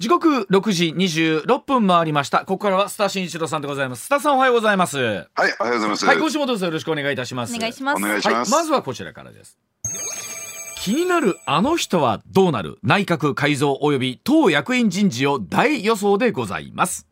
時刻六時二十六分回りました。ここからはスター新一郎さんでございます。スターさんおはようございます。はいおはようございます。はい今週もどうぞよろしくお願いいたします。お願いします。お願いします、はい、まずはこちらからです。気になるあの人はどうなる？内閣改造及び党役員人事を大予想でございます。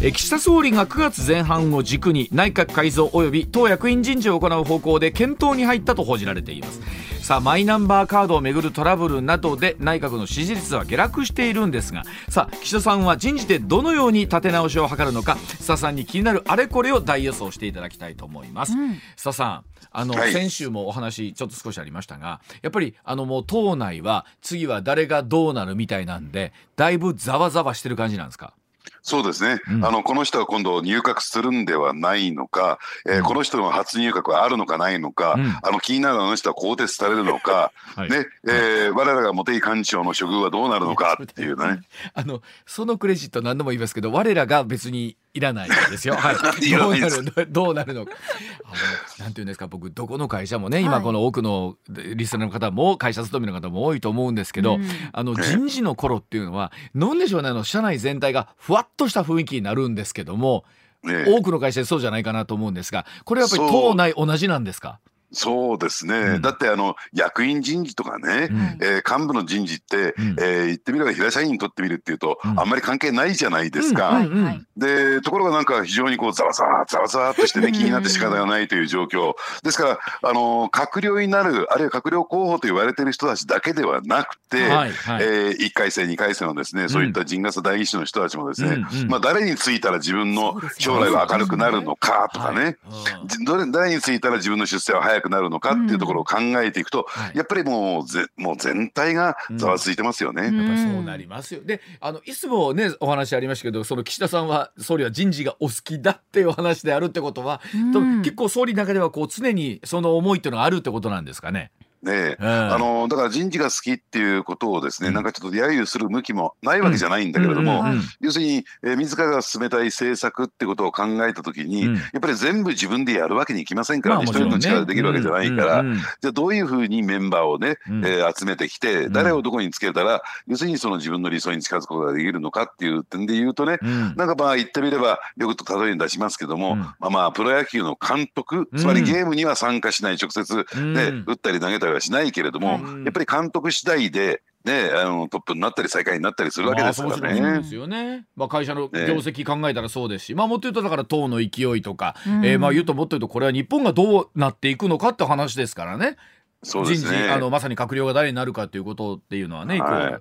え岸田総理が9月前半を軸に内閣改造及び党役員人事を行う方向で検討に入ったと報じられていますさあマイナンバーカードをめぐるトラブルなどで内閣の支持率は下落しているんですがさあ岸田さんは人事でどのように立て直しを図るのか須田さんに気になるあれこれを大予想していただきたいと思います、須田さんあの、はい。先週もお話ちょっと少しありましたがやっぱりあのもう党内は次は誰がどうなるみたいなんでだいぶざわざわしてる感じなんですか？そうですね、うん。あのこの人は今度入閣するんではないのか、えーこの人の初入閣はあるのかないのか、うん。あの気になるあの人は更迭されるのか、はい。ねえー我らが茂木幹事長の処遇はどうなるのかっていうね。あのそのクレジット何度も言いますけど我らが別にいらないんですよ。はい。どうなる どうなるのか。あのなんていうんですか？僕どこの会社もね今はいこの多くのリスナーの方も会社勤めの方も多いと思うんですけど、うんあのええ人事の頃っていうのはなんでしょうね？あの社内全体がふわっとした雰囲気になるんですけども、ね多くの会社でそうじゃないかなと思うんですがこれはやっぱり党内同じなんですか？そうですね、うん。だってあの役員人事とかね、うん。えー幹部の人事って、うん。えー言ってみれば平社員にとってみるっていうと、うん。あんまり関係ないじゃないですか。でところがなんか非常にこうざわざわざわざわっとしてね気になって仕方がないという状況。ですからあの閣僚になるあるいは閣僚候補と言われている人たちだけではなくて、はいはい。えー、1回生2回生のですねそういった陣笠代議士の人たちもですね、うんうん。まあ、誰についたら自分の将来は明るくなるのかとかね、はい。じどれ誰についたら自分の出世は早くなるのかっていうところを考えていくと、はいやっぱりもうぜもう全体がざわついてますよね。うんやっぱりそうなりますよ。で、あのいつもねお話ありましたけど、その岸田さんは総理は人事がお好きだっていうお話であるってことは、うん結構総理の中ではこう常にその思いっていうのがあるってことなんですかね？ねえ。うんあのだから人事が好きっていうことをですね、うん。なんかちょっと揶揄する向きもないわけじゃないんだけれども、要するに、えー自らが進めたい政策ってことを考えた時に、うんやっぱり全部自分でやるわけにいきませんからね、一まあね。人の力でできるわけじゃないから、じゃあどういうふうにメンバーをね、うん。えー集めてきて、ん。誰をどこにつけたら、要するにその自分の理想に近づくことができるのかっていう点で言うとね、うん。なんかまあ言ってみればよくと例えに出しますけども、うん。まあまあプロ野球の監督つまりゲームには参加しない直接、ねうん。打ったり投げたりはしないけれども、うん。やっぱり監督次第で、ね、あのトップになったり最下位になったりするわけですからまあでね。すよね。まあ会社の業績考えたらそうですし、まあもっと言うとだから党の勢いとか、うん。えーまあ言うともっと言うとこれは日本がどうなっていくのかって話ですからね。人そうですね。事あのまさに閣僚が誰になるかということっていうのはね、はい。はい。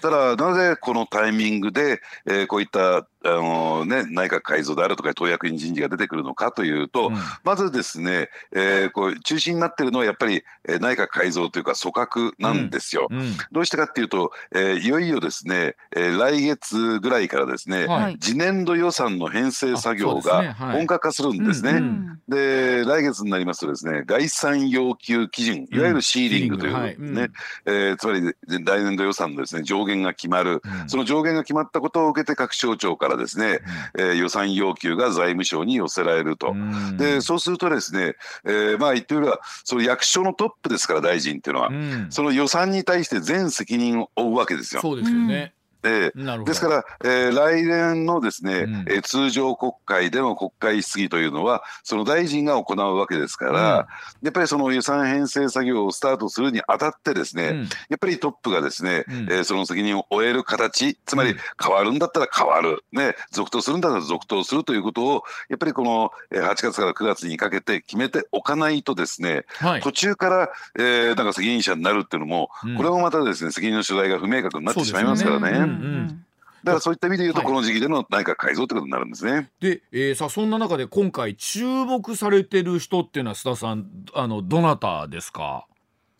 ただなぜこのタイミングで、えーこういったあの、ね、内閣改造であるとか党役員人事が出てくるのかというと、うん。まずですね、えーこう中心になっているのはやっぱり、えー内閣改造というか組閣なんですよ。うん。どうしてかっていうと、えーいよいよですね、えー来月ぐらいからですね、はい。次年度予算の編成作業がはい。本格化するんですね。うんうん。で来月になりますとですね概算要求基準いわゆるシーリングというね、えーつまりで来年度予算のですね上限が決まる、うん。その上限が決まったことを受けて各省庁からですね、えー予算要求が財務省に寄せられると。うんでそうするとですね、えーまあ言ってみればその役所のトップですから大臣っていうのは、うんその予算に対して全責任を負うわけですよ。そうですよね。で。ですから、えー来年のですね、うん。えー通常国会での国会質疑というのはその大臣が行うわけですから、やっぱりその予算編成作業をスタートするにあたってですね、うん。やっぱりトップがですね、うん。えーその責任を負える形つまりうん。変わるんだったら変わる、ね、続投するんだったら続投するということをやっぱりこのえー8月から9月にかけて決めておかないとですねはい。途中から、えーなんか責任者になるっていうのも、うん。これもまたですね責任の所在が不明確になってしまいますからね。そうんだからそういった意味で言うと、はいこの時期での内閣改造ということになるんですね。で、えー、さあそんな中で今回注目されてる人っていうのは須田さんあのどなたですか？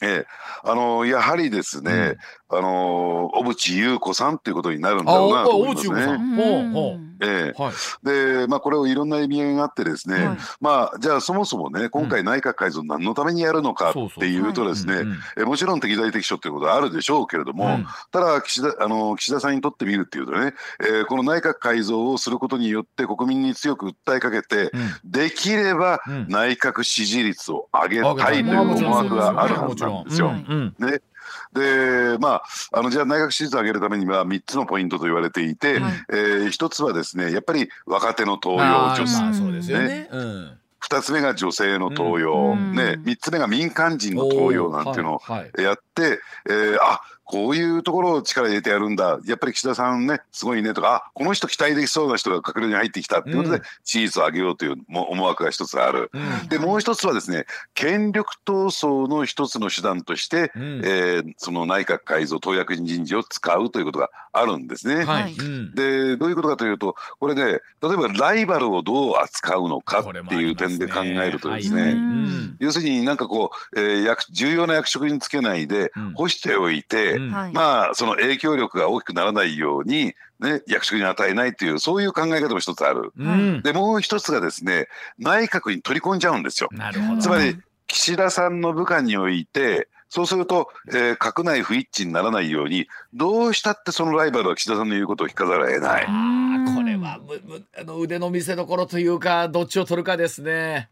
ええ、あのやはりですね、あの小渕優子さんということになるんだあ、ろうおなと思いますね。えう。はい。え、で、まあ、これをいろんな意味合いがあってですね、はい。まあ、じゃあそもそもね今回内閣改造何のためにやるのかっていうとですね、うんうんえもちろん適材適所ということはあるでしょうけれども、うん。ただ岸田あの岸田さんにとってみるっていうとね、えーこの内閣改造をすることによって国民に強く訴えかけて、うん。できればうん。内閣支持率を上げたいという思惑があるはずなん。ですよ。うん。うん。ね。でまああのじゃあ内閣支持率を上げるためには3つのポイントと言われていて、はい、えー、1つはですねやっぱり若手の登用女性、まあ、そうですよね。ね。うん。2つ目が女性の登用、うん、ね、3つ目が民間人の登用なんていうのをやって、はい。はい、えー、あこういうところを力入れてやるんだ。やっぱり岸田さんねすごいねとかあこの人期待できそうな人が閣僚に入ってきたっていうことで、支持率を上げようという思惑が一つある、うん、でもう一つはですね権力闘争の一つの手段として、うん、えー、その内閣改造党役員人事を使うということがあるんですね。はい、でどういうことかというとこれね例えばライバルをどう扱うのかっていう点で考えるとですね、はい、要するになんかこう、えー、重要な役職につけないで干しておいて、うん、まあその影響力が大きくならないように、ね、役職に与えないというそういう考え方も一つある、うん、でもう一つがですね内閣に取り込んじゃうんですよ。つまり岸田さんの部下においてそうすると、えー、閣内不一致にならないようにどうしたってそのライバルは岸田さんの言うことを聞かざるを得ない。これはあの腕の見せ所というかどっちを取るかですね。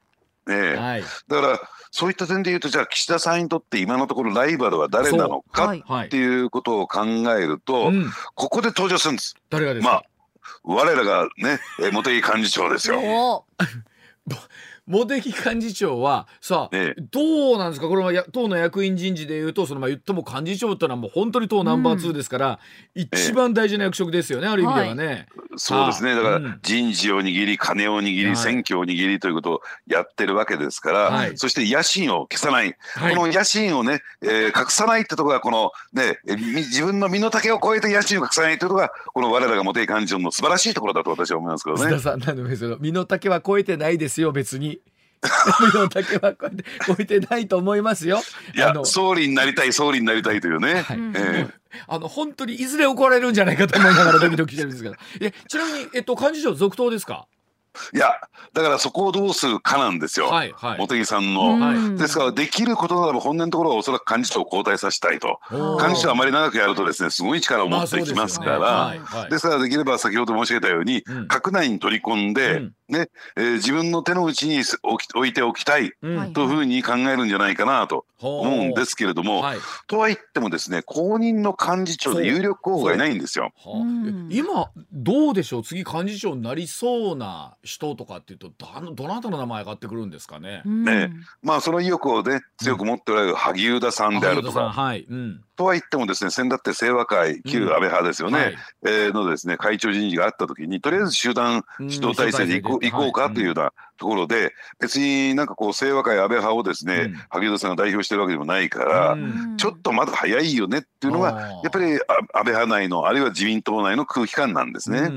ねはい、だからそういった点で言うとじゃあ岸田さんにとって今のところライバルは誰なのかっていうことを考えると、はいここで登場するんです。誰がですか、まあ我らがね茂木幹事長ですよ。茂木幹事長はさあ、ね、どうなんですか？これは党の役員人事でいうとそのまあ言っても幹事長ってのはもう本当に党ナンバー2ですから、うん、一番大事な役職ですよね、ある意味ではね。はい、そうですね。だから人事を握り金を握り、選挙を握りということをやってるわけですから、はい、そして野心を消さない、はい、この野心をね、えー、隠さないってところがこのね自分の身の丈を超えて野心を隠さないというところがこの我らが茂木幹事長の素晴らしいところだと私は思いますけどね。須田さんなんで身の丈は超えてないですよ別に。の丈はこうやってないと思いますよ。いや総理になりたい総理になりたいというね。はい、えー、あの本当にいずれ怒られるんじゃないかと思いながらドキドキしてるんですけど。えちなみにえっと幹事長続投ですか？いやだからそこをどうするかなんですよ、はいはい、茂木さんの、はい、ですからできることならば本音のところはおそらく幹事長を交代させたいと。幹事長あまり長くやるとですねすごい力を持ってきますから、まあですねはいはい、ですからできれば先ほど申し上げたように、うん、閣内に取り込んで、うんねえー、自分の手の内に置いておきたいというふうに考えるんじゃないかなと思うんですけれども、はい、とは言ってもですね公認の幹事長で有力候補がいないんですよ。今どうでしょう？次幹事長になりそうな人とかっていうとどなたの名前上がってくるんですかね？ね。まあその意欲をね強く持っておられる萩生田さんであるとか。はい。うん、とは言ってもですね先だって清和会旧安倍派ですよね、うんはい、えー、のですね会長人事があった時にとりあえず集団指導体制で行こう,、行こうかというようなところで別になんかこう清和会安倍派をですね、うん、萩生田さんが代表してるわけでもないから、うん、ちょっとまだ早いよねっていうのがやっぱり安倍派内のあるいは自民党内の空気感なんですね。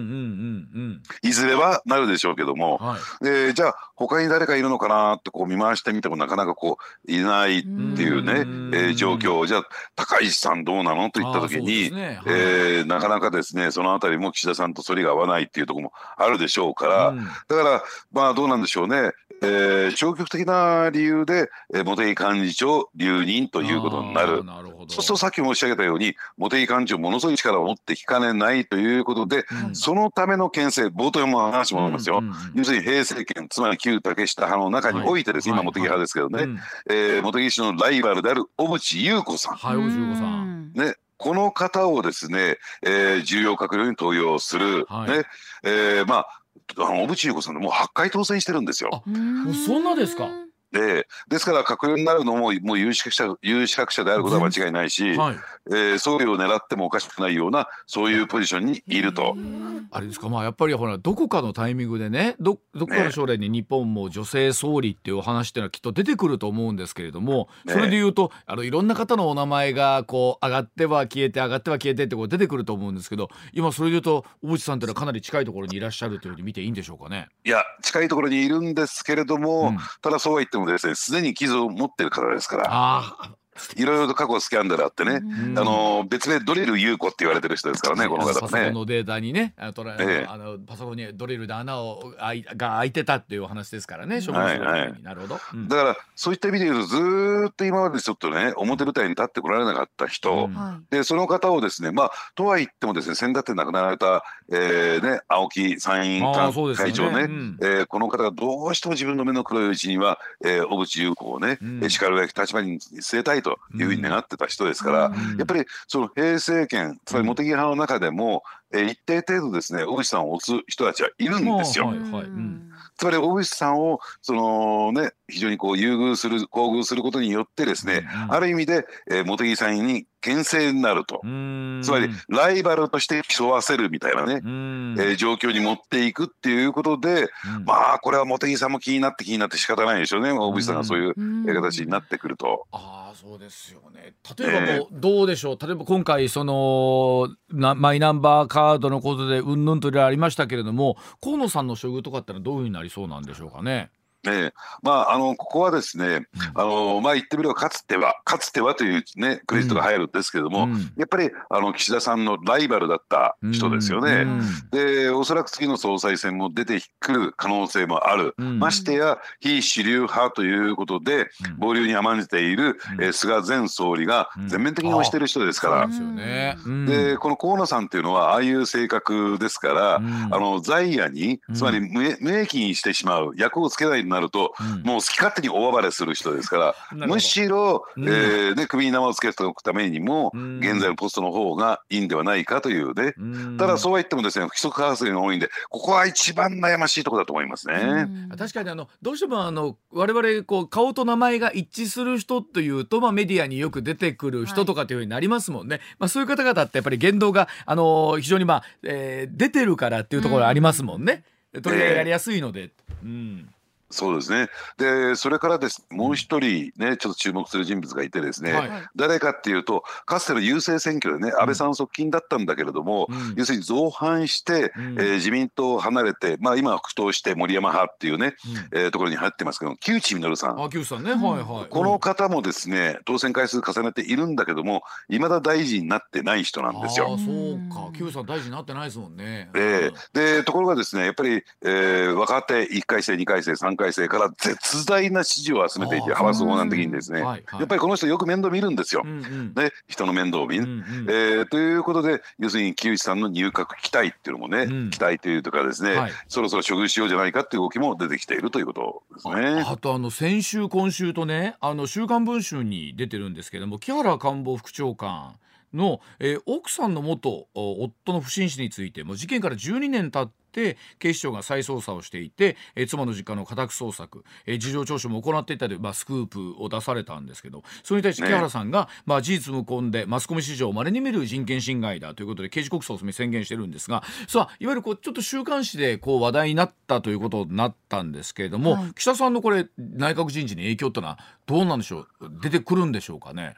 いずれはなるでしょうけども、はい、でじゃあ他に誰かいるのかなってこう見回してみてもなかなかこういないっていうね、えー、状況。じゃあ高市さんどうなの？といった時に、ね。はい、えー、なかなかですねその辺りも岸田さんと反りが合わないっていうところもあるでしょうから、うん、だからまあどうなんでしょうね、えー、消極的な理由で、えー、茂木幹事長留任ということになる。なるそうするとさっき申し上げたように茂木幹事長ものすごい力を持ってきかねないということで、うん、そのための牽制冒頭も話もありますよ、うんうんうん、要するに平成権つまり旧竹下派の中においてです、はい、今茂木派ですけどね、はい。はい、えー、茂木氏のライバルである小渕優子さん。はい、小渕優子さん。ねこの方をですね、えー、重要閣僚に登用する、はい、ねえー、まああの小渕優子さんもう8回当選してるんですよ。そんなですか？でですから閣僚になるのももう有資格者有資格者であることは間違いないし、はい、えー、総理を狙ってもおかしくないようなそういうポジションにいると。あれですか？まあやっぱりほらどこかのタイミングでねどどこかの将来に日本も女性総理っていうお話っていうのはきっと出てくると思うんですけれども、ね、それで言うとあのいろんな方のお名前がこう上がっては消えて上がっては消えてってこう出てくると思うんですけど今それで言うと小渕さんっていうのはかなり近いところにいらっしゃるというふうに見ていいんでしょうかね？いや近いところにいるんですけれども、うん、ただそうは言ってもですねすでに傷を持ってる方ですから。あ いろいろと過去スキャンダルあってね、あの別名ドリル優子って言われてる人ですからね、この方ね。パソコンのデータにね、あの、ええ、あのパソコンにドリルで穴をあいが開いてたっていうお話ですからね、処分するはいはい、なるほど、うん、だからそういった意味で言うとずっと今までちょっとね表舞台に立ってこられなかった人、うん、でその方をですね、まあとは言ってもですね先だって亡くなられた、えー、ね青木参院会長ね、ねうん、えー、この方がどうしても自分の目の黒いうちには、えー、小渕優子をね、うん、しかるべき立場に据えたいと。というふうに願ってた人ですから、やっぱりその平成権つまり茂木派の中でも、えー、一定程度ですね小渕さんを推す人たちはいるんですよ。はいはい。うん。つまり大口さんをそのね非常にこう優遇する厚遇することによってですね、ある意味で、えー、茂木さんに牽制になると。つまりライバルとして競わせるみたいなね、えー、状況に持っていくっていうことで、まあこれは茂木さんも気になって気になって仕方ないでしょうね。大口さんがそういう形になってくると。あそうですよね。例えばもうどうでしょう、例えば今回そのマイナンバーカードのことでうんぬんといろいろありましたけれども河野さんの処遇とかってのはどういうふうになりそうなんでしょうかね。ええ、まあ、あの、ここはですね、あの、まあ、言ってみれば、かつては、かつてはというね、クレジットが入るんですけれども、うん、やっぱり、あの、岸田さんのライバルだった人ですよね。うん、で、おそらく次の総裁選も出てくる可能性もある。うん、ましてや、非主流派ということで、暴流に甘んじている、えー、菅前総理が全面的に推してる人ですから。で、この河野さんっていうのは、ああいう性格ですから、あの、在野に、つまり無益にしてしまう、役をつけないなると、うん、もう好き勝手に大暴れする人ですから むしろ、うん、えー、ね、首に名をつけておくためにも、うん、現在のポストの方がいいんではないかというね、ただそうは言ってもですね不規則発言が多いんでここは一番悩ましいところだと思いますね。確かにあのどうしてもあの我々こう顔と名前が一致する人というと、まあ、メディアによく出てくる人とかというふうになりますもんね、はい、まあ、そういう方々ってやっぱり言動があの非常にまあ、えー、出てるからっていうところありますもんね。取り上げられやすいので。えー、うんそうですね。で、それからです、もう一人ね、ちょっと注目する人物がいてですね、はい、誰かっていうと、かつての郵政選挙でね、安倍さん側近だったんだけれども、うん、要するに造反して、うん、えー、自民党を離れて、まあ今は復党して森山派っていうね、うん、えー、ところに入ってますけど、木内稔さん。あ、木内さんね、はいはい。この方もですね、当選回数重ねているんだけども、いまだ大臣になってない人なんですよ。あそうか、木内さん大臣になってないですもんね。えー、で、ところがですね、やっぱり、えー、若手1回生、2回生、3回生から絶絶大な支持を集めていて派閥横断的にですね、はいはい、やっぱりこの人よく面倒見るんですよ、うんうん、ね、人の面倒を見る、うんうん、えー、ということで要するに木内さんの入閣期待っていうのもね、うん、期待というとかですね、はい、そろそろ処遇しようじゃないかっていう動きも出てきているということですね。あとあの先週今週とねあの週刊文春に出てるんですけども木原官房副長官の、えー、奥さんの元夫の不審死についても事件から12年経って警視庁が再捜査をしていて、えー、妻の実家の家宅捜索、えー、事情聴取も行っていたり、まあ、スクープを出されたんですけどそれに対して木原さんが、ね、まあ、事実無根でマスコミ史上まれに見る人権侵害だということで刑事告訴を宣言してるんですがさあいわゆるこうちょっと週刊誌でこう話題になったということになったんですけれども、はい、岸田さんのこれ内閣人事に影響というのはどうなんでしょう出てくるんでしょうかね？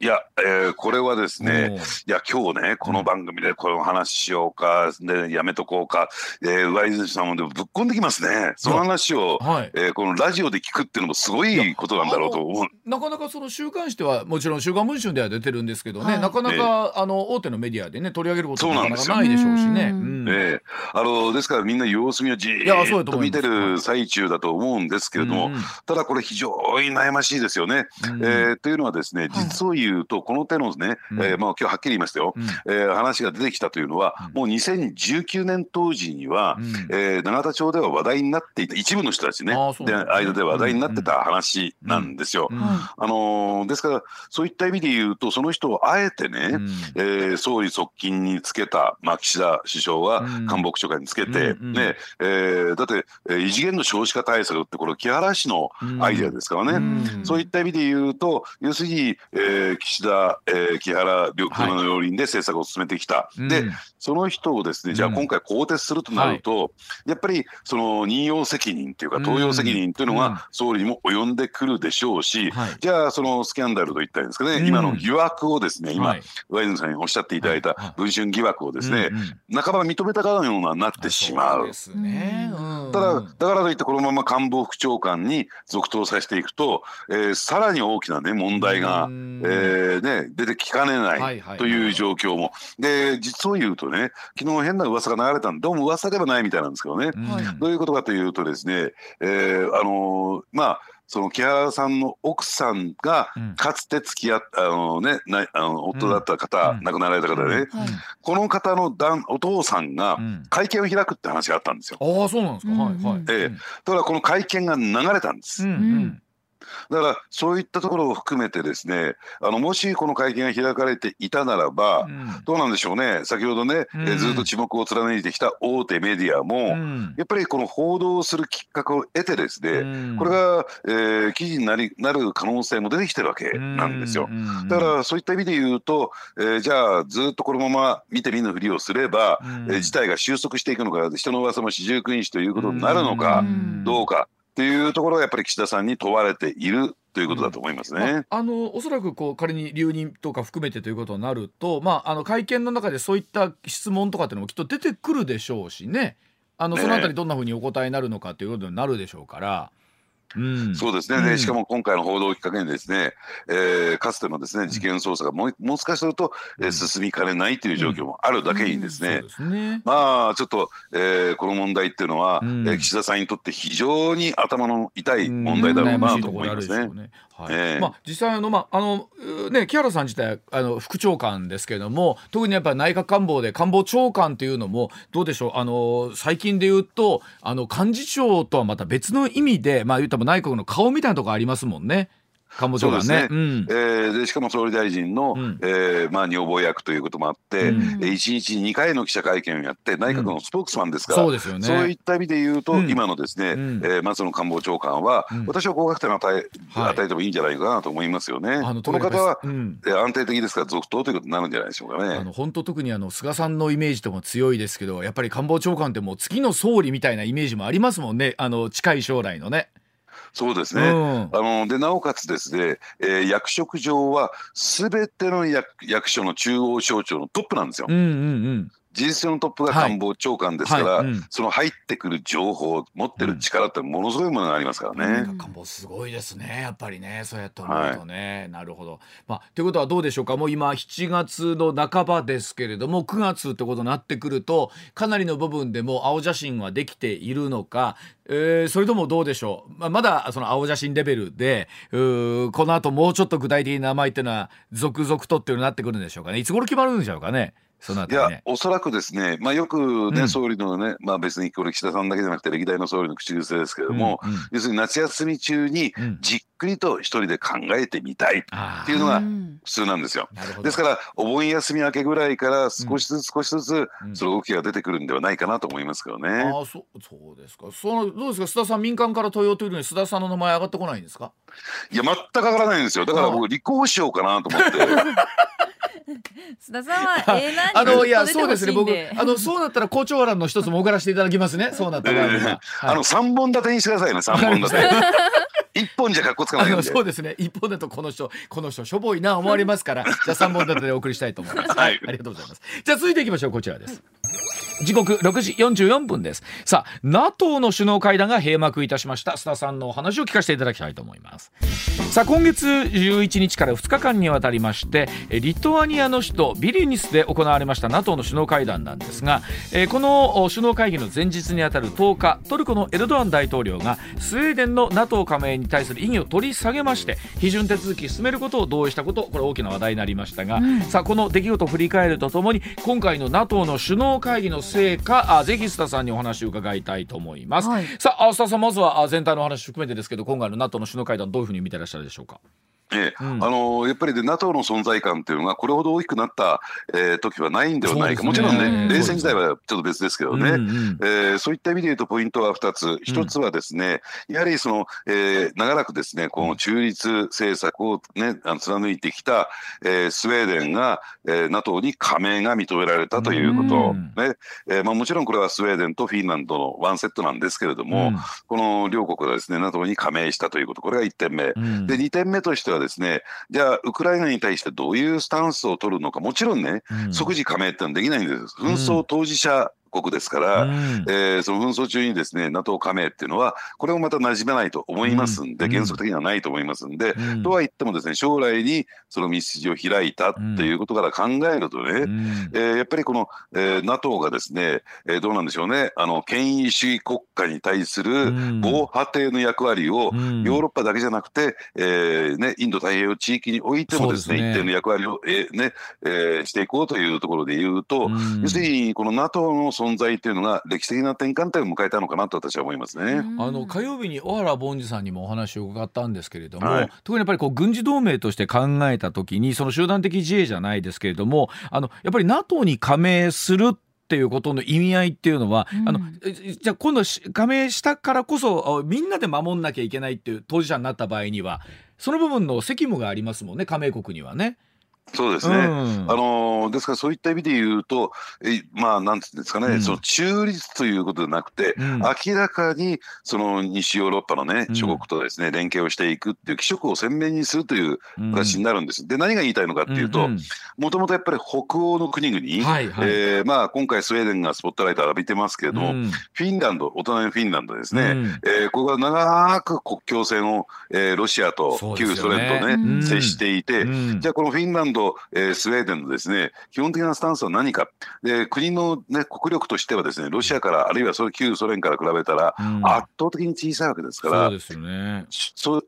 いや、えー、これはですね、いや、今日ね、この番組でこの話しようか、で、やめとこうか、えー、上泉さんもでもぶっこんできますね。その話を、はい、えー、このラジオで聞くっていうのもすごいことなんだろうと思う。なかなかその週刊誌では、もちろん週刊文春では出てるんですけどね、はい、なかなか、あの、大手のメディアでね、取り上げることなかなかないでしょうしね。えあの、ですからみんな様子見をじーっと見てる最中だと思うんですけれども、ただこれ非常に悩ましいですよね。えー、というのはですね、実を言うと、この手のね、うん、えー、まあ今日はっきり言いますよ、うん、えー、話が出てきたというのは、もう2019年当時には、うん、えー、永田町では話題になっていた一部の人たちね、で間で話題になってた話なんですよ。あのー、ですからそういった意味で言うとその人をあえてね、うん、えー、総理側近につけた、まあ、岸田首相は官房長官につけて、ねえー、だって、えー、異次元の少子化対策ってこれ木原氏のアイデアですからね、そういった意味で言うと要するに、えー、岸田えー、木原車の両輪で政策を進めてきた、はい、で、その人をですねじゃあ今回更迭するとなると、うんはい、やっぱりその任用責任というか登用責任というのが総理にも及んでくるでしょうし、じゃあそのスキャンダルといったんですかね、今の疑惑をですね今、上泉さんにおっしゃっていただいた文春疑惑をですね、半ば認めたかのようななってしまう。ね。ただだからといってこのまま官房副長官に続投させていくと、えー、さらに大きなね問題が、えーね、出てきかねないという状況も。で実を言うとね昨日変な噂が流れたんでどうも噂ではないみたいなんですけどね、どういうことかというとですね、えー、あのー、まあその木原さんの奥さんがかつて付き合った、あのね、あの夫だった方、うん、亡くなられた方でね、うん、この方のお父さんが会見を開くって話があったんですよ。ああそうなんですか。はいはい。ええ。だからこの会見が流れたんです。うん。うんだからそういったところを含めてですねあのもしこの会見が開かれていたならば、うん、どうなんでしょうね。先ほどね、うん、えずっと沈黙を貫いてきた大手メディアも、うん、やっぱりこの報道するきっかけを得てですね、これが、えー、記事になりなる可能性も出てきてるわけなんですよ。だからそういった意味で言うと、えー、じゃあずっとこのまま見て見ぬふりをすれば、えー、事態が収束していくのか人の噂も四十九日ということになるのかどうか。っていうところがやっぱり岸田さんに問われているということだと思いますね。うん、あのおそらくこう仮に留任とか含めてということになると、まあ、あの会見の中でそういった質問とかっていうのもきっと出てくるでしょうしねあのそのあたりどんなふうにお答えになるのかということになるでしょうから。うん、そうですね、うん、しかも今回の報道をきっかけにですね、えー、かつてのですね事件捜査がもうもしすると、えー、進みかねないという状況もあるだけにですね。うん、ね。まあちょっと、えー、この問題っていうのは、うん、えー、岸田さんにとって非常に頭の痛い問題だろうなと思いますね。はいえー、まあ、実際あの、まああのね、木原さん自体あの副長官ですけれども特にやっぱり内閣官房で官房長官というのもどうでしょうあの最近で言うとあの幹事長とはまた別の意味で、まあ、言ったら内閣の顔みたいなところありますもんね。官房長官ね。ね。うん、えー、でしかも総理大臣の、うん、えー、まあ、女房役ということもあって、うん、1日2回の記者会見をやって内閣のスポークスマンですから、うん、そうですよね、そういった意味で言うと、今のですね、うん、えー、松野官房長官は、私は高額点を与え,、与えてもいいんじゃないかなと思いますよね。この方は、うん、安定的ですから続投ということになるんじゃないでしょうかね。あの本当特にあの菅さんのイメージとも強いですけどやっぱり官房長官ってもう次の総理みたいなイメージもありますもんね。あの近い将来のね。そうですね、うん、あのでなおかつですね、えー、役職上はすべての役役所の中央省庁のトップなんですよ。うんうんうん事実上のトップが官房長官ですから、はい。はいうん、その入ってくる情報持ってる力ってものすごいものがありますからね。うん、官房すごいですね。やっぱりね。そうやって思うとね、はい、なるほど。まあということはどうでしょうか。もう今7月の半ばですけれども9月ってことになってくるとかなりの部分でも青写真はできているのか、えー、それともどうでしょう、まあ、まだその青写真レベルでこの後もうちょっと具体的な名前っていうのは続々とっていうのになってくるんでしょうかね。いつ頃決まるんでしょうかね。その、ね、いや、おそらくですね、まあ、よくね、うん、総理のね、まあ、別にこれ、岸田さんだけじゃなくて、歴代の総理の口癖ですけれども、うんうん、要するに夏休み中にじっくりと一人で考えてみたいっていうのが普通なんですよ。ですから、お盆休み明けぐらいから少しずつ少しずつ、その動きが出てくるんではないかなと思いますけどね。あそそうですか。そのどうですか、須田さん、民間から問いようというのに、須田さんの名前上がってこないんですか？いや、全く上がらないんですよ。だから僕、立候補しようかなと思って。須田さんはええなあのいやそうですね。僕あのそうなったら校長欄の一つも送らせていただきますね。そうなった場合は、えーはい、あの三本立てにしてくださいね三本立て。一本じゃ格好つかないのそうですね。一本だとこの人この人しょぼいな思われますから。じゃあ三本立てでお送りしたいと思います、はい、ありがとうございます。じゃあ続いていきましょう。こちらです、時刻6時44分です。さあ NATO の首脳会談が閉幕いたしました。須田さんのお話を聞かせていただきたいと思います。さあ今月11日から2日間にわたりましてリトアニアの首都ビリニスで行われました NATO の首脳会談なんですがこの首脳会議の前日にあたる10日トルコのエルドアン大統領がスウェーデンの NATO 加盟に対する意義を取り下げまして批准手続き進めることを同意したことこれ大きな話題になりましたが、うん、さあこの出来事を振り返るとともに今回の NATO の首脳会議の成果あぜひ須田さんにお話を伺いたいと思います、はい、さあ須田さんまずは全体の話含めてですけど今回の NATO の首脳会談どういうふうに見てらっしゃるでしょうか？ええ、うん、あのやっぱりで NATO の存在感っていうのがこれほど大きくなった、えー、時はないんではないか、ね、もちろんね冷戦時代はちょっと別ですけどね、うんうん、えー、そういった意味で言うとポイントは2つ。1つはですね、うん、やはりその、えー、長らくですねこの中立政策を、ね、あの貫いてきた、えー、スウェーデンが、えー、NATO に加盟が認められたということ、うん、ね。えーまあ、もちろんこれはスウェーデンとフィンランドのワンセットなんですけれども、この両国がですね NATO に加盟したということ。これが1点目、で2点目としてはですね。じゃあウクライナに対してどういうスタンスを取るのか。もちろんね、うん、即時加盟ってのはできないんです。紛争当事者国ですから、うん、えー、その紛争中にですね NATO 加盟っていうのはこれもまた馴染めないと思いますんで、うん、原則的にはないと思いますんで、うん、とは言ってもですね将来にその道筋を開いたっていうことから考えるとね、うん、えー、やっぱりこの、えー、NATO がですね、えー、どうなんでしょうねあの権威主義国家に対する防波堤の役割をヨーロッパだけじゃなくて、えーね、インド太平洋地域においてもですね、ね、一定の役割を、えーねえー、していこうというところで言うと、要するにこの NATO の存在というのが歴史的な転換点を迎えたのかなと私は思いますね。あの火曜日に小原凡司さんにもお話を伺ったんですけれども、はい、特にやっぱりこう軍事同盟として考えた時にその集団的自衛じゃないですけれどもあのやっぱり NATO に加盟するっていうことの意味合いっていうのは、うん、あのじゃあ今度加盟したからこそみんなで守んなきゃいけないっていう当事者になった場合にはその部分の責務がありますもんね加盟国にはね。そうですね、うん、あのですからそういった意味で言うと、えまあ、なんていうんですかね、うん、その中立ということでなくて、うん、明らかにその西ヨーロッパのね、諸国とですね、連携をしていくっていう、気色を鮮明にするという形になるんです。で、何が言いたいのかっていうと、もともとやっぱり北欧の国々、はいはい、えー、まあ、今回、スウェーデンがスポットライトを浴びてますけれども、フィンランド、大人のフィンランドですね、うん、えー、ここが長く国境線を、えー、ロシアと旧ソ連とね、接していて、じゃあ、このフィンランド、えー、スウェーデンのですね基本的なスタンスは何か。で国の、ね、国力としてはですねロシアからあるいはそれ旧ソ連から比べたら圧倒的に小さいわけですから、うん、そう、ね、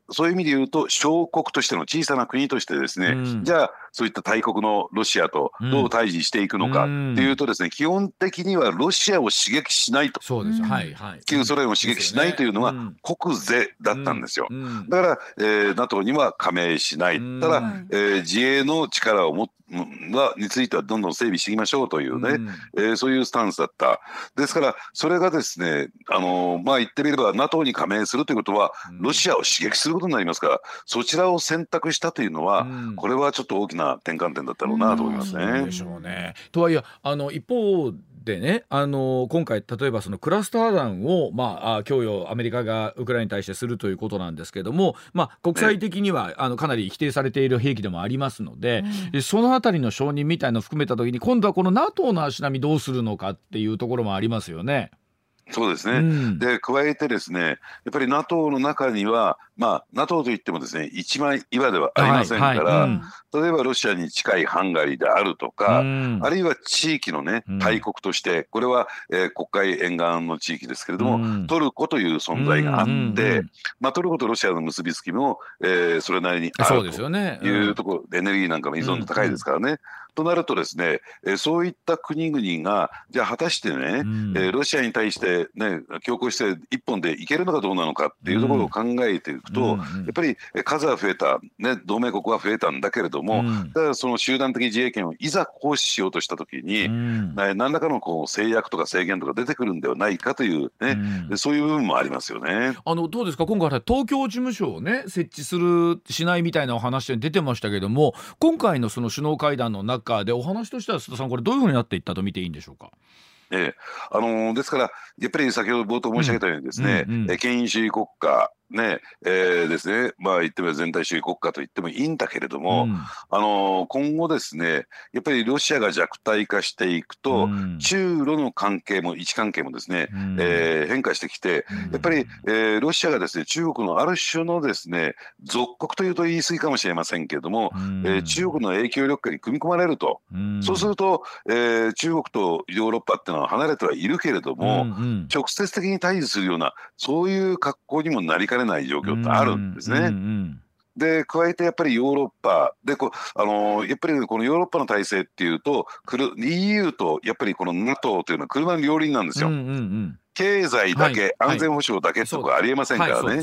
そういう意味で言うと小国としての小さな国としてですね、うん、じゃあそういった大国のロシアとどう対峙していくのかっていうとですね、基本的にはロシアを刺激しないと。そうです。はいはい。旧ソ連を刺激しないというのが国是だったんですよ。だから、えー、NATO には加盟しない。ただ、えー、自衛の力を持ってはについてはどんどん整備していきましょうというね、うん、えー、そういうスタンスだった。ですから、それがですね、あのー、まあ言ってみれば NATO に加盟するということは、ロシアを刺激することになりますから、そちらを選択したというのは、うん、これはちょっと大きな転換点だったろうなと思いますね。でしょうねとはいえあの一方でね、あの今回例えばそのクラスター弾を、まあ、供与アメリカがウクライナに対してするということなんですけども、まあ、国際的には、ね、あのかなり否定されている兵器でもありますので、うん、そのあたりの承認みたいのを含めた時に今度はこの NATO の足並みどうするのかっていうところもありますよね。そうですね、うん、で加えてですねやっぱり NATO の中には、まあ、NATO といってもですね一枚岩ではありませんから、はいはいうん、例えばロシアに近いハンガリーであるとか、うん、あるいは地域のね大国としてこれは、えー、国海沿岸の地域ですけれども、トルコという存在があって、まあ、トルコとロシアの結びつきも、えー、それなりにあるというところ、ね、エネルギーなんかも依存度高いですからね。となるとですね、えー、そういった国々がじゃあ果たしてね、うん、えー、ロシアに対してね強行して一本でいけるのかどうなのかっていうところを考えていくと、うん、やっぱり数は増えた、ね、同盟国は増えたんだけれども、うん、だからその集団的自衛権をいざ行使しようとしたときに、うん、何らかのこう制約とか制限とか出てくるんではないかというね、うん、そういう部分もありますよね。あのどうですか？今回東京事務所をね設置するしないみたいなお話で出てましたけども今回のその首脳会談の中中でお話としては須田さんこれどういうふうになっていったと見ていいんでしょうか？ええあのー、ですからやっぱり先ほど冒頭申し上げたようにですね、うんうんうん、権威主義国家ねえー、ですね。まあ言ってみれば全体主義国家と言ってもいいんだけれども、うん、あの今後ですねやっぱりロシアが弱体化していくと、うん、中ロの関係も位置関係もですね、うん、えー、変化してきて、やっぱり、えー、ロシアがですね中国のある種のですね属国というと言い過ぎかもしれませんけれども、うん、えー、中国の影響力下に組み込まれると、そうすると、えー、中国とヨーロッパっていうのは離れてはいるけれども、うんうん、直接的に対峙するようなそういう格好にもなりかねれない状況ってあるんですね。うんうんで加えてやっぱりヨーロッパでこあのやっぱりこのヨーロッパの体制っていうと EU とやっぱりこの NATO というのは車の両輪なんですよ。うんうんうん経済だけ、はい、安全保障だけとかありえませんからね。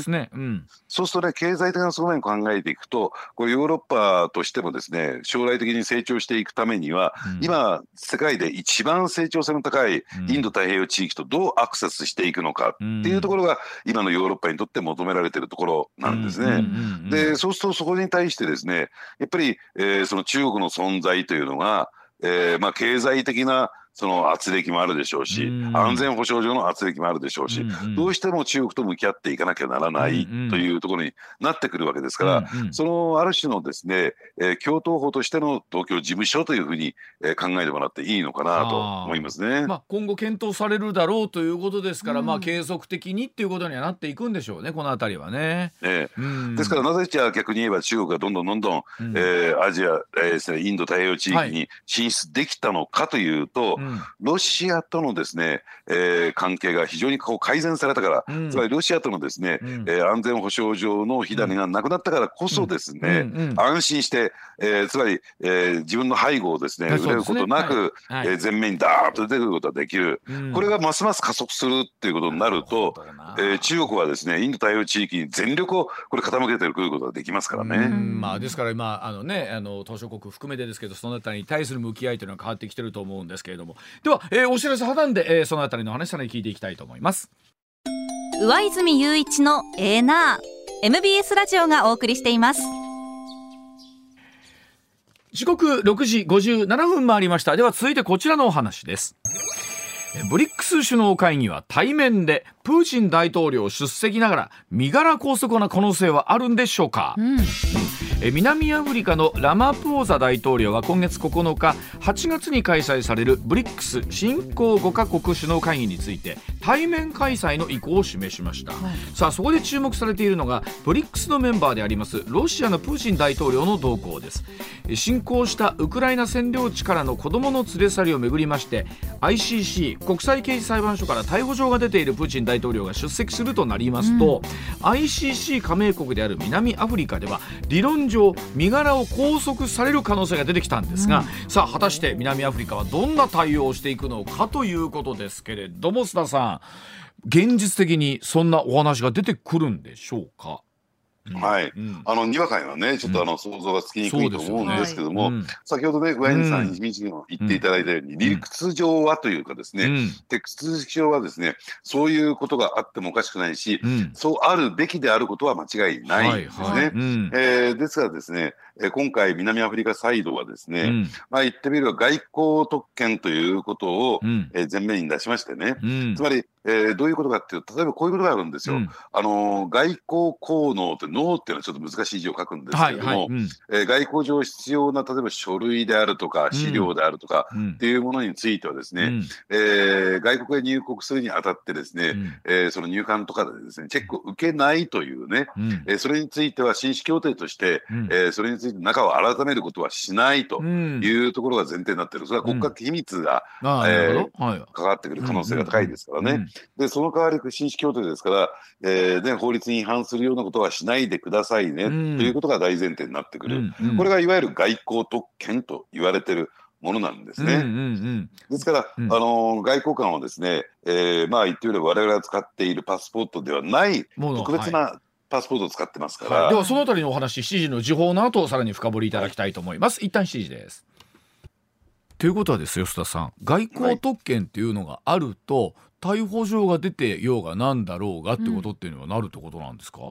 そうするとね、経済的な側面を考えていくと、これヨーロッパとしてもですね、将来的に成長していくためには、うん、今、世界で一番成長性の高いインド太平洋地域とどうアクセスしていくのかっていうところが、今のヨーロッパにとって求められているところなんですね。で、そうするとそこに対してですね、やっぱり、えー、その中国の存在というのが、えーまあ、経済的なその圧力もあるでしょうし、安全保障上の圧力もあるでしょうし、どうしても中国と向き合っていかなきゃならないというところになってくるわけですから、そのある種のですね、えー、共闘法としての東京事務所というふうに、えー、考えてもらっていいのかなと思いますね。まあ、今後検討されるだろうということですから、まあ継続的にっていうことにはなっていくんでしょうね、この辺りはね。えー、ですからなぜじゃあ逆に言えば中国がどんどんどんどん、えー、アジア、えー、インド太平洋地域に進出できたのかというと、ロシアとのですね、えー、関係が非常にこう改善されたから、つまりロシアとのですね、えー、安全保障上の火種がなくなったからこそですね、安心して、えー、つまり、えー、自分の背後をですね、憂うことなく、はい。はい、えー、前面にダーッと出てくることができる、これがますます加速するっていうことになると、えー、中国はですねインド太平洋地域に全力をこれ傾けてくることができますからね。まあ、ですから今あのねあの東証国含めてですけどそのあたりに対する向き合いというのは変わってきてると思うんですけれどもでは、えー、お知らせ挟んで、えー、そのあたりの話さらに聞いていきたいと思います。上泉雄一のエーナー。MBS ラジオがお送りしています。時刻6時57分回りました。では続いてこちらのお話です。ブリックス首脳会議は対面でプーチン大統領出席ながら身柄拘束な可能性はあるんでしょうか、うん南アフリカのラマプーザ大統領は今月9日8月に開催されるブリックス新興5カ国首脳会議について対面開催の意向を示しました、はい、さあそこで注目されているのがブリックスのメンバーでありますロシアのプーチン大統領の動向です。侵攻したウクライナ占領地からの子どもの連れ去りをめぐりまして ICC 国際刑事裁判所から逮捕状が出ているプーチン大統領が出席するとなりますと、うん、ICC 加盟国である南アフリカでは理論上身柄を拘束される可能性が出てきたんですが、うん、さあ果たして南アフリカはどんな対応をしていくのかということですけれども須田さん現実的にそんなお話が出てくるんでしょうか？はい、うん、あのにわかにはねちょっとあの想像がつきにくいと思うんですけども、ね。先ほどね上谷さんに言っていただいたように、理屈上はというかですね、テクスト上はですねそういうことがあってもおかしくないし、そうあるべきであることは間違いないですね。はいはい、えー、ですからですねえ今回、南アフリカサイドはですね、うん、まあ、言ってみれば外交特権ということを、うん、え前面に出しましてね、うん、つまり、えー、どういうことかっていうと、例えばこういうことがあるんですよ。うん、あの外交効能って、脳っていうのはちょっと難しい字を書くんですけれども、はいはい、えー、外交上必要な、例えば書類であるとか、資料であるとか、っていうものについてはですね、うん、えー、外国へ入国するにあたってですね、うん、えー、その入管とかでですね、チェックを受けないというね、うん、えー、それについては紳士協定として、うん、えー、それについて中を改めることはしないというところが前提になっている、それは国家秘密が、うん、えーはい、関わってくる可能性が高いですからね、でその代わり紳士協定ですから、えーね、法律に違反するようなことはしないでくださいね、ということが大前提になってくる、これがいわゆる外交特権と言われてるものなんですね。うんうんうん、ですから、うん、あの外交官はですね、えー、まあ言ってみれば我々が使っているパスポートではない特別なパスポートを使ってますから、はい、ではそのあたりのお話7時の時報の後さらに深掘りいただきたいと思います、はい、一旦7時です。ということはですよ吉田さん。外交特権っていうのがあると、はい、逮捕状が出てようがなんだろうがってことっていうのはなるってことなんですか、うん、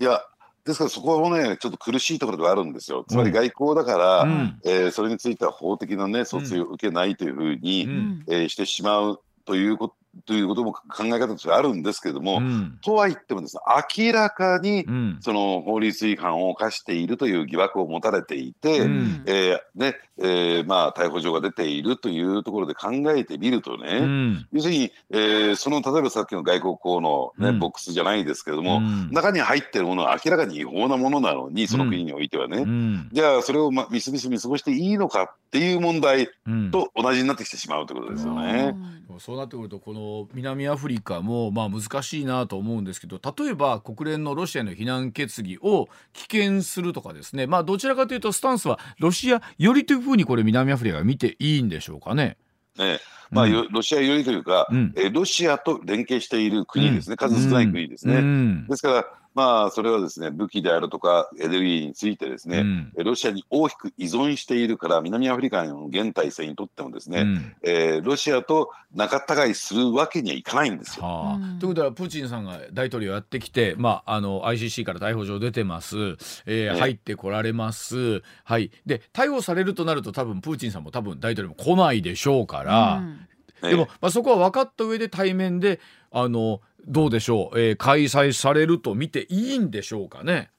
いやですからそこはねちょっと苦しいところではあるんですよ。つまり外交だから、うん、えー、それについては法的なね訴追を受けないというふうに、うん、えー、してしまうということということも考え方としてあるんですけれども、うん、とは言ってもですね明らかにその法律違反を犯しているという疑惑を持たれていて、うん、えー、ねえー、まあ、逮捕状が出ているというところで考えてみるとね、うん、要するに、えー、その例えばさっきの外交校のね、ボックスじゃないですけれども、中に入ってるものは明らかに違法なものなのにその国においてはね、じゃあそれを、ま、みすみす見過ごしていいのかっていう問題と同じになってきてしまうということですよね。そうなってくるとこの南アフリカもまあ難しいなと思うんですけど例えば国連のロシアの非難決議を棄権するとかですね。まあどちらかというとスタンスはロシア寄りというふうにこれ南アフリカが見ていいんでしょうかね。ねまあ、うん、ロシア寄りというか、うん、えロシアと連携している国ですね、うん、数少ない国ですね。うん、ですからまあ、それはですね武器であるとかエネルギーについてですね、うん、ロシアに大きく依存しているから南アフリカの現体制にとってもですね、うん、えー、ロシアと仲違いするわけにはいかないんですよ。はあ、ということはプーチンさんが大統領やってきて、まあ、あの ICC から逮捕状出てます、えー、入ってこられます、はい、で逮捕されるとなると多分プーチンさんも多分大統領も来ないでしょうから。うんでも、まあ、そこは分かった上で対面であのどうでしょう、えー、開催されると見ていいんでしょうかね？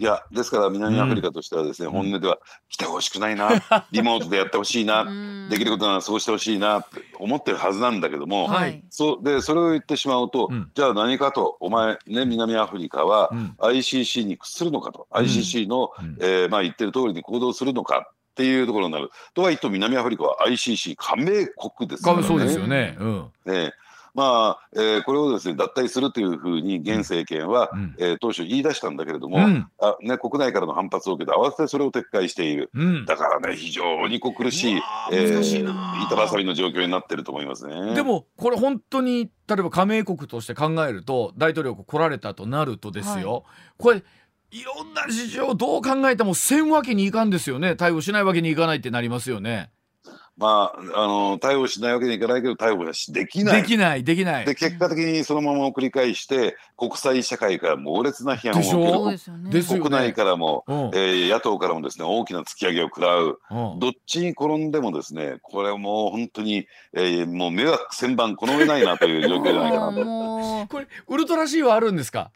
いやですから南アフリカとしてはですね、うん、本音では来てほしくないな リモートでやってほしいなできることならそうしてほしいなって思ってるはずなんだけども、はい、そでそれを言ってしまうと、うん、じゃあ何かとお前ね南アフリカは ICC に屈するのかと、うん、ICC の、うん、えー、まあ、言ってる通りに行動するのかっっていうところになる。とは言っても南アフリカは ICC 加盟国ですからね。そうですよね。うん、ねまあえー、これをですね脱退するというふうに現政権は、うん、えー、当初言い出したんだけれども、うん、あね、国内からの反発を受けて慌ててそれを撤回している、うん、だからね非常にこう苦しい、えー、板挟みの状況になってると思いますね。でもこれ本当に例えば加盟国として考えると大統領が来られたとなるとですよ、はい、これいろんな事情どう考えてもせんわけにいかんですよね。対応しないわけにいかないってなりますよね。まあ、あの対応しないわけにいかないけど対応はできない。できないできない。で結果的にそのまま繰り返して国際社会から猛烈な批判を受ける、国内からも、うん、えー、野党からもですね大きな突き上げを食らう、うん、どっちに転んでもですねこれはもう本当に、えー、もう迷惑千番この上ないなという状況じゃないかなと。これウルトラ C はあるんですか？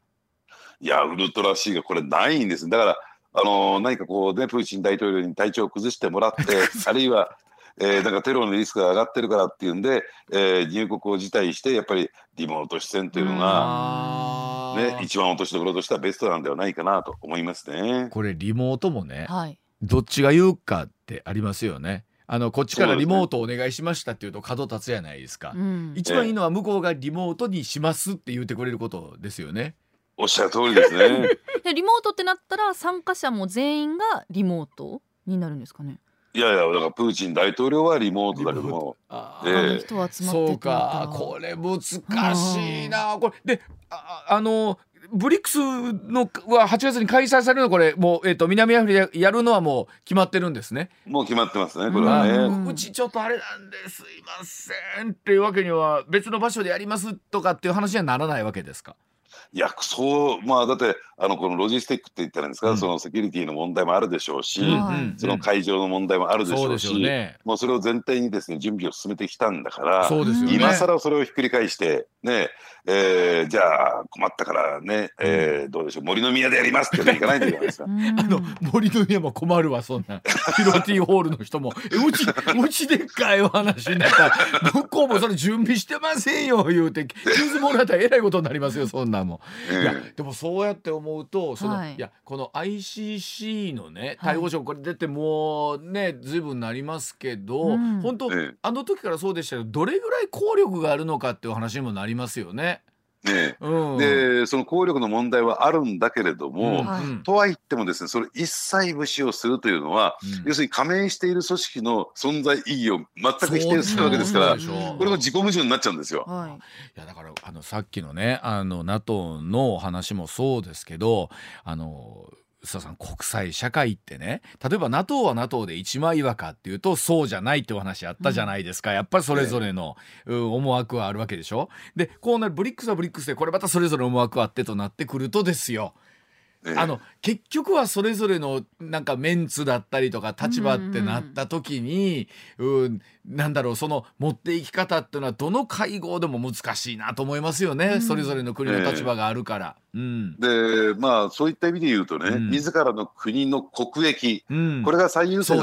いやウルトラ C がこれないんですだからあの何かこうねプーチン大統領に体調を崩してもらって あるいはえー、なんかテロのリスクが上がってるからっていうんで、えー、入国を辞退してやっぱりリモート出演というのが、ね、一番落としどころとしてはベストなんではないかなと思いますね。これリモートもね、はい、どっちが言うかってありますよね。あのこっちからリモートお願いしましたっていうと角立つじゃないですか、うん、一番いいのは向こうがリモートにしますって言ってくれることですよね。おっしゃる通りですね。でリモートってなったら参加者も全員がリモートになるんですかね？いやいやだからプーチン大統領はリモートだけども、ええ、そうか。これ難しいな。これでああのブリックスのは8月に開催されるのこれもう、えーと、南アフリカやるのはもう決まってるんですね。もう決まってますねこれはね、うちちょっとあれなんですいません。っていうわけには別の場所でやりますとかっていう話にはならないわけですか？いやそうまあだってあのこのロジスティックって言ったらいいんですか、うん、そのセキュリティの問題もあるでしょうし、うん、その会場の問題もあるでしょうし、うんね、もうそれを前提にですね準備を進めてきたんだから、ね、今更それをひっくり返してねえー、じゃあ困ったからね、えー、どうでしょう森の宮でやりますっていかないんじゃないですか。あの森の宮も困るわそんな。ピロティーホールの人も「えうちうちでっかいお話になった。ら向こうもそれ準備してませんよ」言うて傷もらったらえらいことになりますよそんなん。も。えー、いやでもそうやって思うとその、はい、いやこの ICC のね逮捕状これ出てもうねずいぶんなりますけど、うん、本当、えー、あの時からそうでしたけどどれぐらい効力があるのかっていう話にもなりますよね。ね、うん、でその効力の問題はあるんだけれども、うん、とは言ってもですねそれ一切無視をするというのは、うん、要するに加盟している組織の存在意義を全く否定するわけですからこれも自己矛盾になっちゃうんですよ。はい、いやだからあのさっきのねあの NATO の話もそうですけどあの須田さん国際社会ってね。例えば NATO は NATO で一枚岩かっていうとそうじゃないってお話あったじゃないですか、うん、やっぱりそれぞれの、うん、思惑はあるわけでしょ。でこうなるブリックスはブリックスでこれまたそれぞれ思惑あってとなってくるとですよあの結局はそれぞれのなんかメンツだったりとか立場ってなった時に、うん、なんだろうその持っていき方っていうのはどの会合でも難しいなと思いますよね、うん、それぞれの国の立場があるから。うん、でまあそういった意味で言うとね、うん、自らの国の国益、うん、これが最優先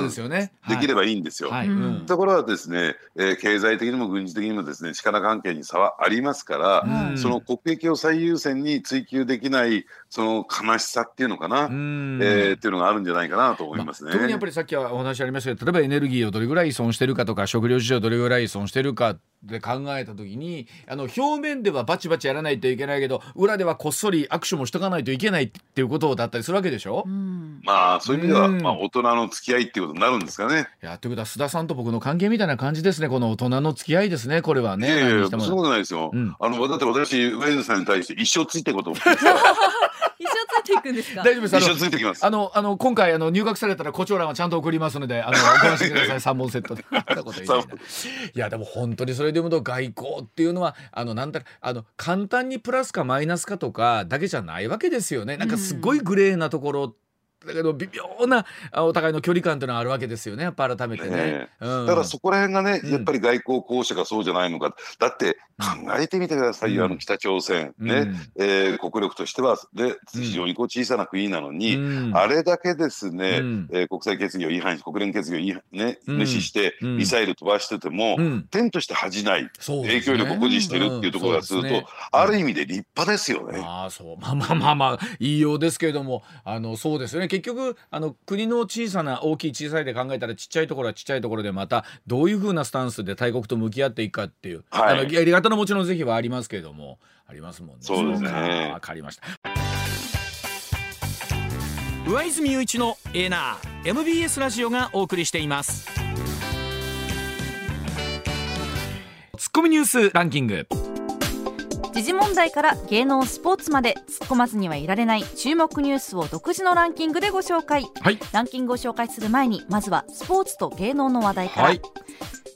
できればいいんですよ。はい。はい、ところはですね、えー、経済的にも軍事的にもですね力関係に差はありますから、その国益を最優先に追求できないその悲しさっていうのかな、えー、っていうのがあるんじゃないかなと思いますね。まあ、特にやっぱりさっきはお話ありましたけど例えばエネルギーをどれぐらい依存してるかとか食料事情どれぐらい依存してるかで考えた時にあの表面ではバチバチやらないといけないけど裏ではこっそり握手もしとかないといけないっていうことだったりするわけでしょ、うん、まあそういう意味では、まあ、大人の付き合いっていうことになるんですかね。いやということは須田さんと僕の関係みたいな感じですね。この大人の付き合いですねこれはね。いやいやそういうことないですよ。うん、あのだって私ウェイズさんに対して一生ついていこうと思 っていくんですか？大丈夫です。一生ついてきます。あのあの今回あの入学されたら胡蝶蘭はちゃんと送りますので、あの ご安心ください。三本セットで。いやでも本当にそれで言うと外交っていうのはあのなんだあの簡単にプラスかマイナスかとかだけじゃないわけですよね。なんかすごいグレーなところ。だけど微妙なお互いの距離感というのはあるわけですよね。やっぱ改めてね、ねうん、だからそこら辺がね、やっぱり外交公社がそうじゃないのかだって考えてみてくださいよ、うん、あの北朝鮮。ね、うん、えー、国力としてはで非常にこう小さな国なのに、うん、あれだけですね、うん、えー、国際決議を違反し国連決議を違反、ね、無視してミサイル飛ばしてても、天として恥じない、ね、影響力を誇示してるっていうところがすると、ね、ある意味で立派ですよね。あそう。まあまあまあまあ言いようですけれどもあのそうですよね結局あの国の小さな大きい小さいで考えたらちっちゃいところはちっちゃいところでまたどういうふうなスタンスで大国と向き合っていくかっていう、はい、あのやり方のもちろん是非はありますけれどもありますもんね。そうですね。わかりました。上泉雄一のエナー MBS ラジオがお送りしています。ツッコミニュースランキング。時事問題から芸能スポーツまで突っ込まずにはいられない注目ニュースを独自のランキングでご紹介、はい、ランキングを紹介する前にまずはスポーツと芸能の話題から、はい、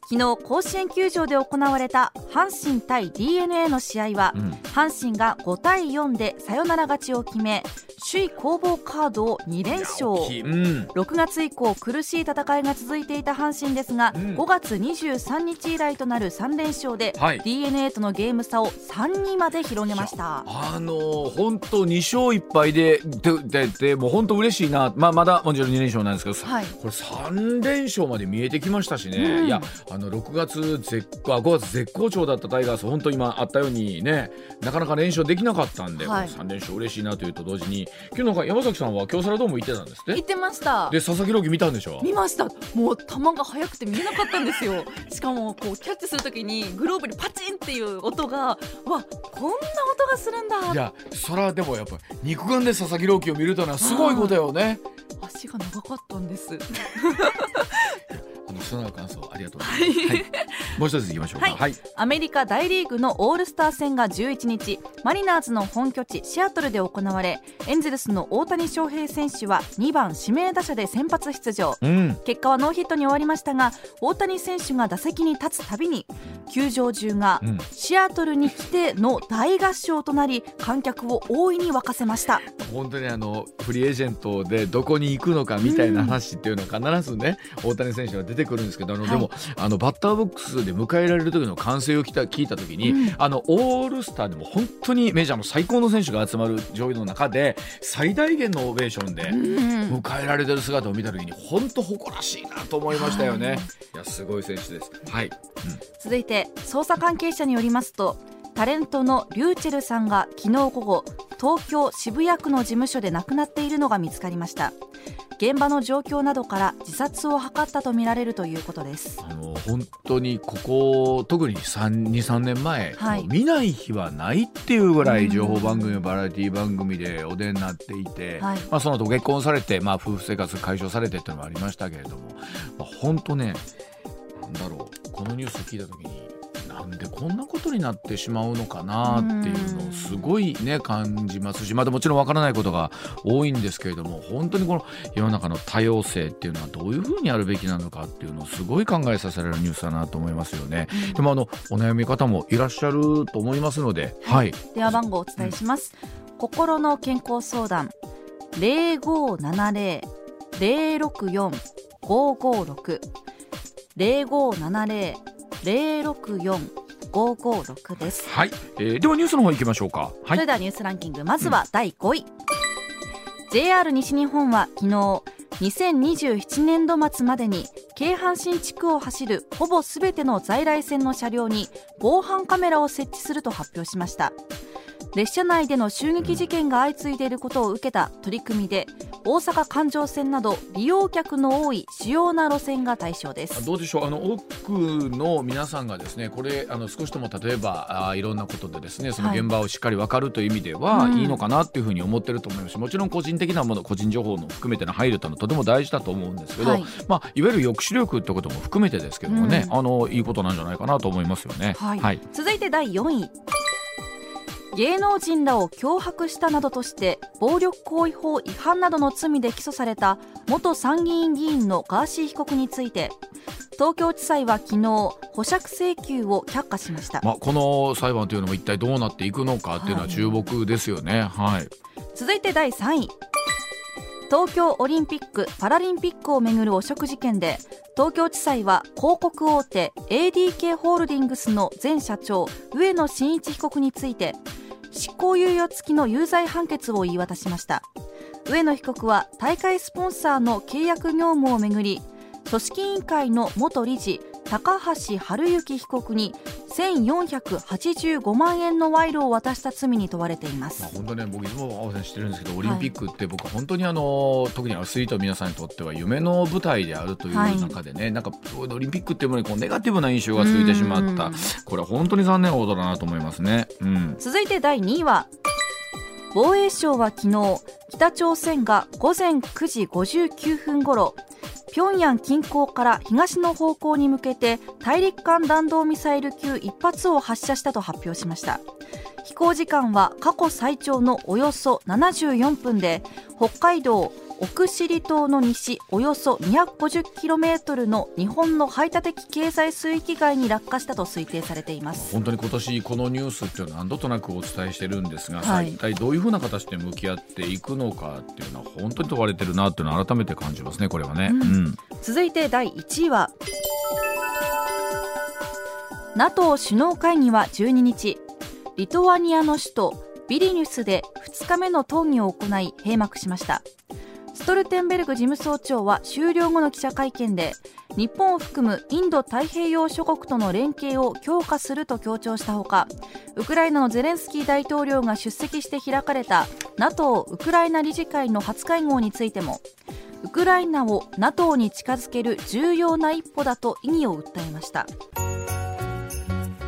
昨日甲子園球場で行われた阪神対 d n a の試合は、うん、阪神が5対4でサヨナラ勝ちを決め首位攻防カードを2連勝、うん、6月以降苦しい戦いが続いていた阪神ですが、うん、5月23日以来となる3連勝で、はい、d n a とのゲーム差を3にまで広げました。あの本当2勝1敗ででででもう本当嬉しいな、まあ、まだもちろん2連勝なんですけど、はい、これ3連勝まで見えてきましたしね、うん、いやあの6月絶あ5月絶好調だったタイガース本当今あったようにねなかなか連勝できなかったんで、はい、3連勝嬉しいなというと同時に今日なんか山崎さんは京セラドーム行ってたんですって？行ってました。で佐々木朗希見たんでしょ？見ました。もう球が速くて見えなかったんですよ。しかもこうキャッチするときにグローブにパチンっていう音がわこんな音がするんだ。いやそれはでもやっぱ肉眼で佐々木朗希を見るというのはすごいことよね。足が長かったんです その感想ありがとうございます。はい、もう一ついきましょうか、はい、はい。アメリカ大リーグのオールスター戦が11日、マリナーズの本拠地シアトルで行われ、エンゼルスの大谷翔平選手は2番指名打者で先発出場。うん、結果はノーヒットに終わりましたが、大谷選手が打席に立つたびに球場中がシアトルに来ての大合唱となり、観客を大いに沸かせました。本当にあのフリーエージェントでどこに行くのかみたいな話っていうのは必ずね、大谷選手が出てくるんですけどあの、はい、でもあのバッターボックスで迎えられる時の歓声を聞いた聞いた時に、うん、あのオールスターでも本当にメジャーの最高の選手が集まる上位の中で最大限のオベーションで迎えられてる姿を見た時に本当誇らしいなと思いましたよね。はい、いやすごい選手です。はい、うん、続いて捜査関係者によりますとタレントのリューチェルさんが昨日午後東京渋谷区の事務所で亡くなっているのが見つかりました。現場の状況などから自殺を図ったとみられるということです。あの本当にここ特に23年前、はい、見ない日はないっていうぐらい情報番組、バラエティ番組でお出になっていて、はい、まあ、その後結婚されて、まあ、夫婦生活解消されてっていうのもありましたけれども、まあ、本当ねなんだろうこのニュースを聞いた時になんでこんなことになってしまうのかなっていうのをすごいね感じます。しまだもちろんわからないことが多いんですけれども本当にこの世の中の多様性っていうのはどういうふうにあるべきなのかっていうのをすごい考えさせられるニュースだなと思いますよね。でもあのお悩み方もいらっしゃると思いますので、はい、電話番号をお伝えします。うん、心の健康相談。零五七零零六四五五六。零五七零零六四五五六です。はい、えー、ではニュースの方行きましょうか。はい、それではニュースランキング。まずは第5位、うん、JR 西日本は昨日2027年度末までに京阪神地区を走るほぼすべての在来線の車両に防犯カメラを設置すると発表しました列車内での襲撃事件が相次いでいることを受けた取り組みで大阪環状線など利用客の多い主要な路線が対象です。どうでしょう。あの多くの皆さんがですねこれあの少しとも例えばあいろんなことでですねその現場をしっかり分かるという意味では、はい、いいのかなっていうふうに思ってると思います。しもちろん個人的なもの個人情報の含めての配慮というのはとても大事だと思うんですけど、はい。まあ、いわゆる抑止力ってことも含めてですけどもね、うん、あのいいことなんじゃないかなと思いますよね。はい、はい、続いて第4位芸能人らを脅迫したなどとして暴力行為法違反などの罪で起訴された元参議院議員のガーシー被告について東京地裁は昨日保釈請求を却下しました、まあ、この裁判というのも一体どうなっていくのかっていうのは注目ですよね、はい、はい、続いて第3位。東京オリンピック・パラリンピックをめぐる汚職事件で東京地裁は広告大手 ADK ホールディングスの前社長上野真一被告について執行猶予付きの有罪判決を言い渡しました。上野被告は大会スポンサーの契約業務をめぐり組織委員会の元理事高橋治之被告に1485万円の賄賂を渡した罪に問われています、まあ、本当ね僕いつも青さん知ってるんですけどオリンピックって僕は本当にあの、特にアスリートの皆さんにとっては夢の舞台であるという中でね、はい、なんかオリンピックっていうものにこうネガティブな印象がついてしまった。これは本当に残念なことだなと思いますね、うん、続いて第2位は防衛省は昨日北朝鮮が午前9時59分ごろ平壌近郊から東の方向に向けて大陸間弾道ミサイル級1発を発射したと発表しました。飛行時間は過去最長のおよそ74分で北海道奥尻島の西およそ 250km の日本の排他的経済水域外に落下したと推定されています。本当に今年このニュースっていうのは何度となくお伝えしてるんですが、はい、一体どういうふうな形で向き合っていくのかっていうのは本当に問われてるなっていうのは改めて感じますねこれはね、うん。うん、続いて第1位は NATO 首脳会議は12日リトアニアの首都ビリニュスで2日目の討議を行い閉幕しましたストルテンベルグ事務総長は終了後の記者会見で日本を含むインド太平洋諸国との連携を強化すると強調したほかウクライナのゼレンスキー大統領が出席して開かれた NATO ウクライナ理事会の初会合についてもウクライナを NATO に近づける重要な一歩だと意義を訴えました。